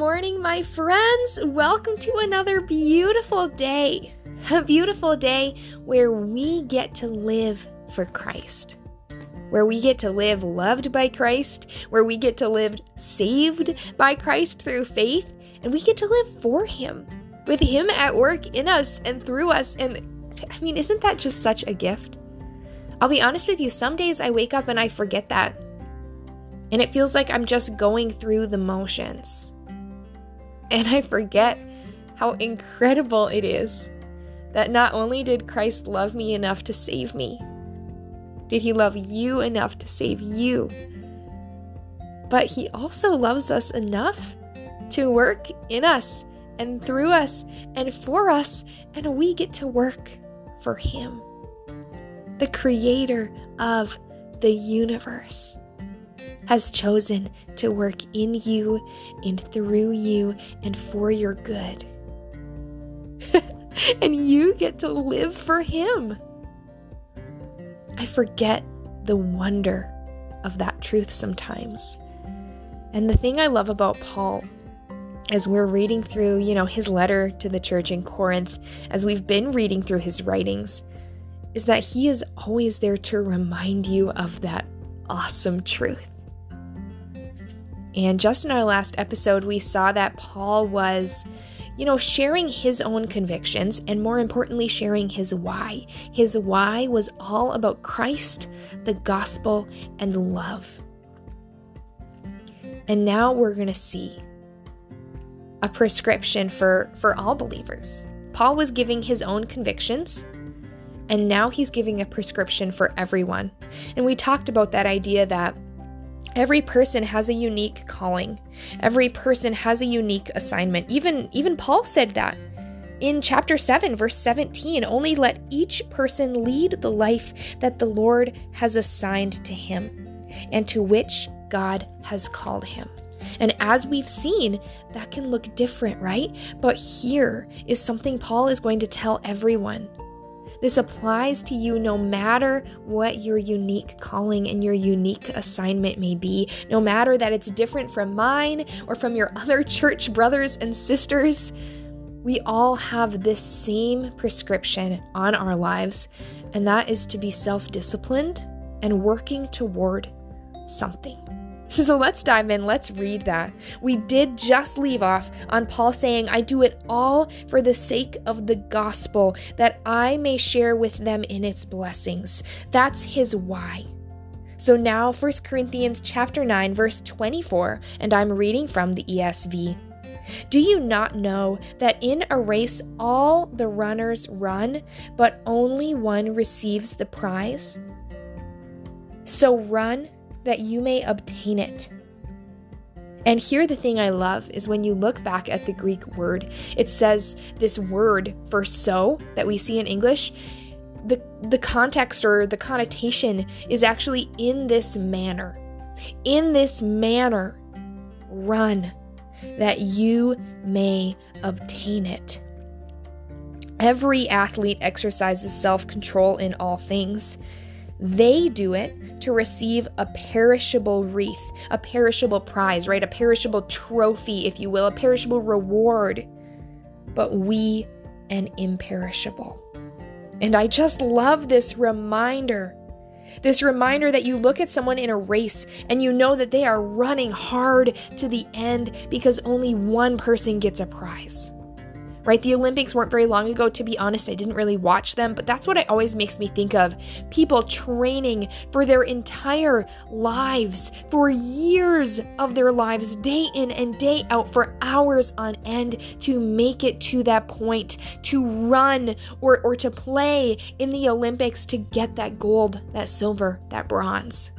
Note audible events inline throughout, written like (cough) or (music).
morning, my friends. Welcome to another beautiful day. A beautiful day where we get to live for Christ. Where we get to live loved by Christ, where we get to live saved by Christ through faith, and we get to live for Him, with Him at work in us and through us. And I mean, isn't that just such a gift? I'll be honest with you, some days I wake up and I forget that. And it feels like I'm just going through the motions. And I forget how incredible it is that not only did Christ love me enough to save me, did he love you enough to save you, but he also loves us enough to work in us and through us and for us, and we get to work for him, the creator of the universe has chosen to work in you and through you and for your good. (laughs) and you get to live for Him. I forget the wonder of that truth sometimes. And the thing I love about Paul as we're reading through, you know, his letter to the church in Corinth, as we've been reading through his writings, is that he is always there to remind you of that awesome truth. And just in our last episode, we saw that Paul was, you know, sharing his own convictions and more importantly, sharing his why. His why was all about Christ, the gospel, and love. And now we're going to see a prescription for, for all believers. Paul was giving his own convictions, and now he's giving a prescription for everyone. And we talked about that idea that Every person has a unique calling. Every person has a unique assignment. Even even Paul said that. In chapter 7 verse 17, only let each person lead the life that the Lord has assigned to him and to which God has called him. And as we've seen, that can look different, right? But here is something Paul is going to tell everyone. This applies to you no matter what your unique calling and your unique assignment may be, no matter that it's different from mine or from your (laughs) other church brothers and sisters. We all have this same prescription on our lives, and that is to be self disciplined and working toward something. So let's dive in. Let's read that. We did just leave off on Paul saying, I do it all for the sake of the gospel, that I may share with them in its blessings. That's his why. So now 1 Corinthians chapter 9 verse 24 and I'm reading from the ESV. Do you not know that in a race all the runners run but only one receives the prize? So run that you may obtain it. And here, the thing I love is when you look back at the Greek word, it says this word for so that we see in English, the, the context or the connotation is actually in this manner. In this manner, run that you may obtain it. Every athlete exercises self control in all things. They do it to receive a perishable wreath, a perishable prize, right? A perishable trophy, if you will, a perishable reward. But we, an imperishable. And I just love this reminder. This reminder that you look at someone in a race and you know that they are running hard to the end because only one person gets a prize right? The Olympics weren't very long ago. To be honest, I didn't really watch them, but that's what it always makes me think of. People training for their entire lives, for years of their lives, day in and day out, for hours on end to make it to that point, to run or, or to play in the Olympics to get that gold, that silver, that bronze.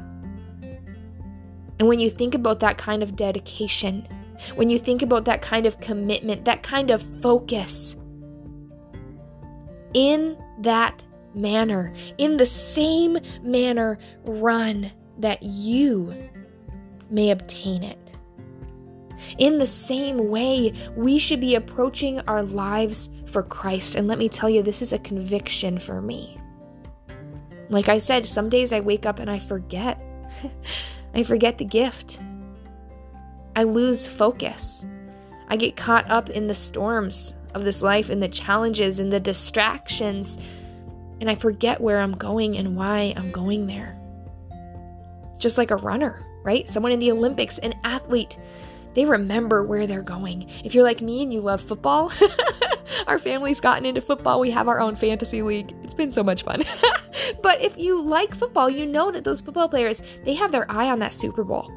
And when you think about that kind of dedication, when you think about that kind of commitment, that kind of focus, In that manner, in the same manner, run that you may obtain it. In the same way, we should be approaching our lives for Christ. And let me tell you, this is a conviction for me. Like I said, some days I wake up and I forget. (laughs) I forget the gift. I lose focus. I get caught up in the storms of this life and the challenges and the distractions, and I forget where I'm going and why I'm going there. Just like a runner, right? Someone in the Olympics, an athlete, they remember where they're going. If you're like me and you love football, (laughs) our family's gotten into football. We have our own fantasy league. It's been so much fun. (laughs) but if you like football, you know that those football players, they have their eye on that Super Bowl.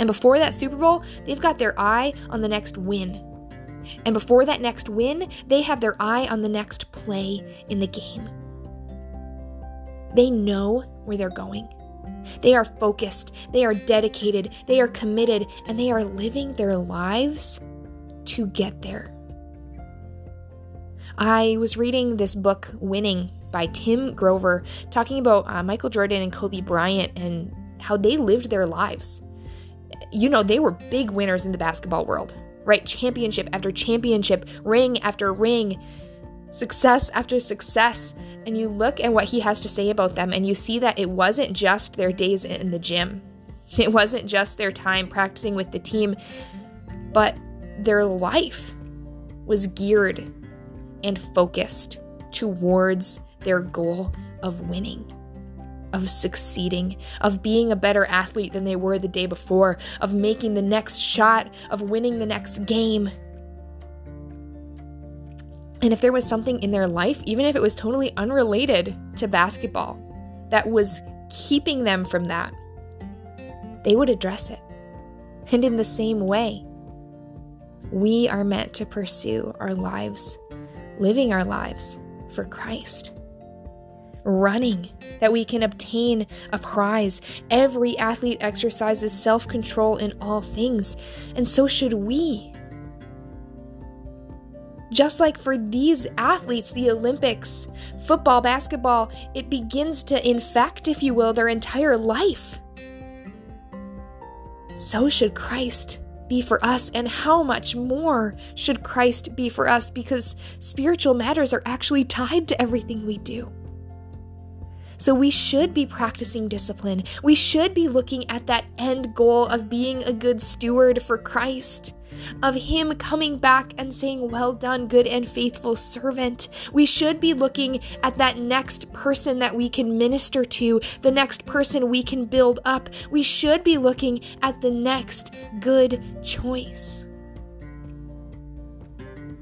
And before that Super Bowl, they've got their eye on the next win. And before that next win, they have their eye on the next play in the game. They know where they're going. They are focused, they are dedicated, they are committed, and they are living their lives to get there. I was reading this book, Winning, by Tim Grover, talking about uh, Michael Jordan and Kobe Bryant and how they lived their lives you know, they were big winners in the basketball world, right? Championship after championship, ring after ring, success after success. And you look at what he has to say about them, and you see that it wasn't just their days in the gym, (laughs) it wasn't just their time practicing with the team, but their life was geared and focused towards their goal of winning of succeeding, of being a better athlete than they were the day before, of making the next shot, of winning the next game. And if there was something in their life, even if it was totally unrelated to basketball, that was keeping them from that, they would address it. And in the same way, we are meant to pursue our lives, living our lives for Christ running, that we can obtain a prize. Every athlete exercises self control in all things, and so should we. Just like for these athletes, the Olympics, football, basketball, it begins to infect, if you will, their entire life. So should Christ be for us, and how much more should Christ be for us because spiritual matters are actually tied to everything we do. So we should be practicing discipline. We should be looking at that end goal of being a good steward for Christ of Him coming back and saying, Well done, good and faithful servant. We should be looking at that next person that we can minister to, the next person we can build up. We should be looking at the next good choice.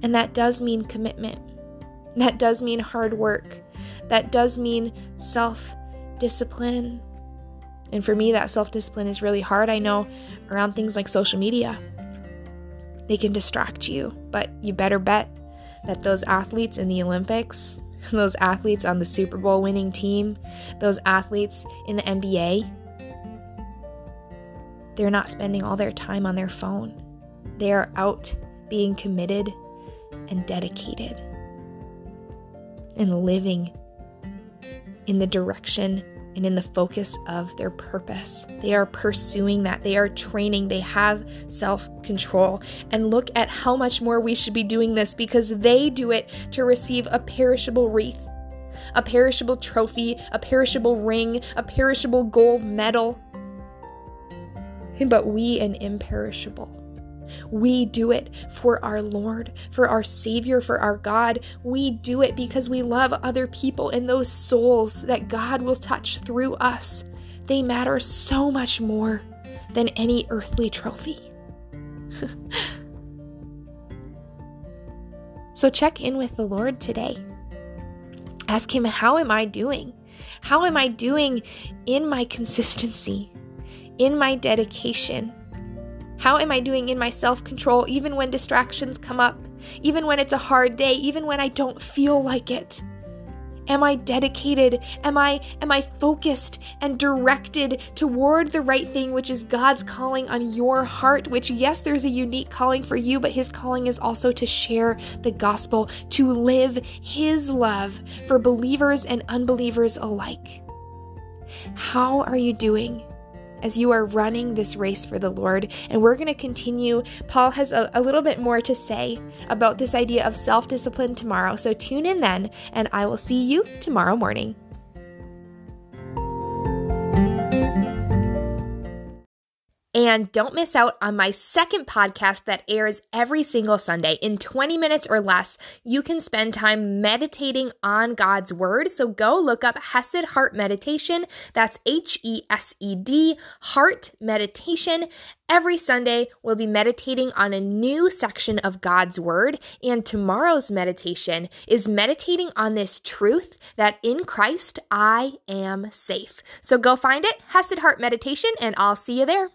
And that does mean commitment, that does mean hard work. That does mean self discipline. And for me, that self discipline is really hard. I know around things like social media, they can distract you, but you better bet that those athletes in the Olympics, (laughs) those athletes on the Super Bowl winning team, those athletes in the NBA, they're not spending all their time on their phone. They are out being committed and dedicated and living in the direction and in the focus of their purpose. They are pursuing that. They are training. They have self control. And look at how much more we should be doing this because they do it to receive a perishable wreath, a perishable trophy, a perishable ring, a perishable gold medal. But we, an imperishable. We do it for our Lord, for our Savior, for our God. We do it because we love other people and those souls that God will touch through us. They matter so much more than any earthly trophy. (laughs) so check in with the Lord today. Ask Him, How am I doing? How am I doing in my consistency, in my dedication? How am I doing in my self control, even when distractions come up, even when it's a hard day, even when I don't feel like it? Am I dedicated? Am I am I focused and directed toward the right thing which is God's calling on your heart, which yes, there's a unique calling for you, but his calling is also to share the gospel, to live his love for believers and unbelievers alike. How are you doing? As you are running this race for the Lord. And we're going to continue. Paul has a, a, little bit more to say about this idea of self discipline tomorrow. So tune in then, and I will see you tomorrow morning. And don't miss out on my second podcast that airs every single Sunday. In 20 minutes or less, you can spend time meditating on God's Word. So go look up Hesed Heart Meditation. That's H E S E D, Heart Meditation. Every Sunday, we'll be meditating on a new section of God's Word. And tomorrow's meditation is meditating on this truth that in Christ I am safe. So go find it, Hesed Heart Meditation, and I'll see you there.